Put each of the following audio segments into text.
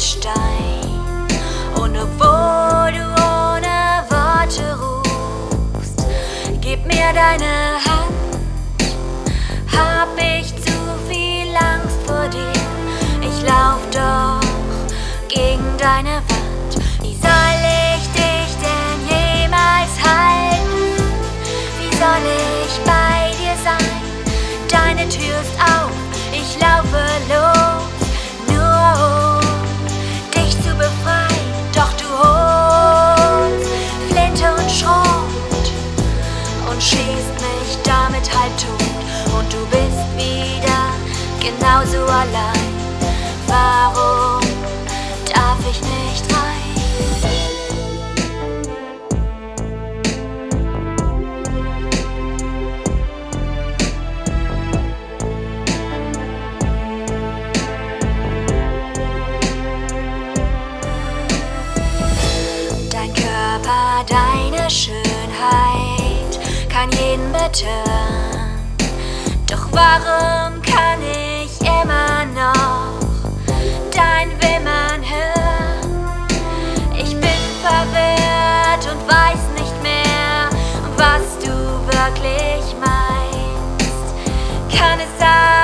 Stein. Und obwohl du ohne Worte rufst, gib mir deine Hand. schießt mich damit halb tot. Und du bist wieder genauso allein. Warum darf ich nicht rein? Dein Körper, deine Schönheit. Reden betören. Doch warum kann ich immer noch dein Wimmern hören? Ich bin verwirrt und weiß nicht mehr, was du wirklich meinst. Kann es sein?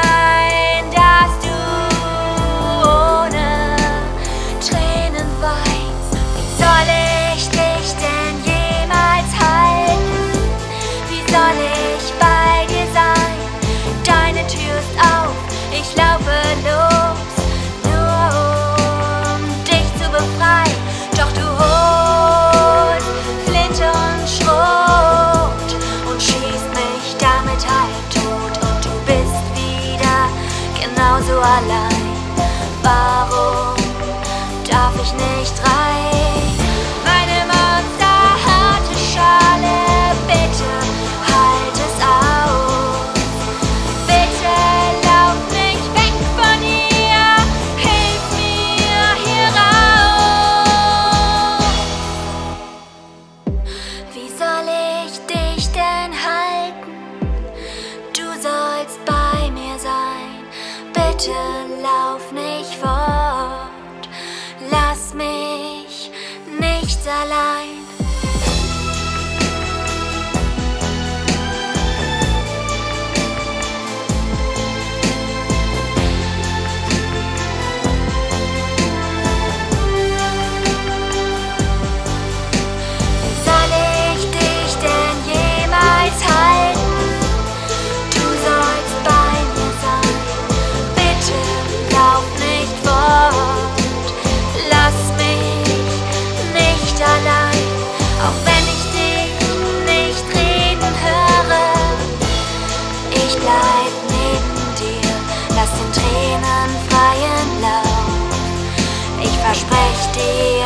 day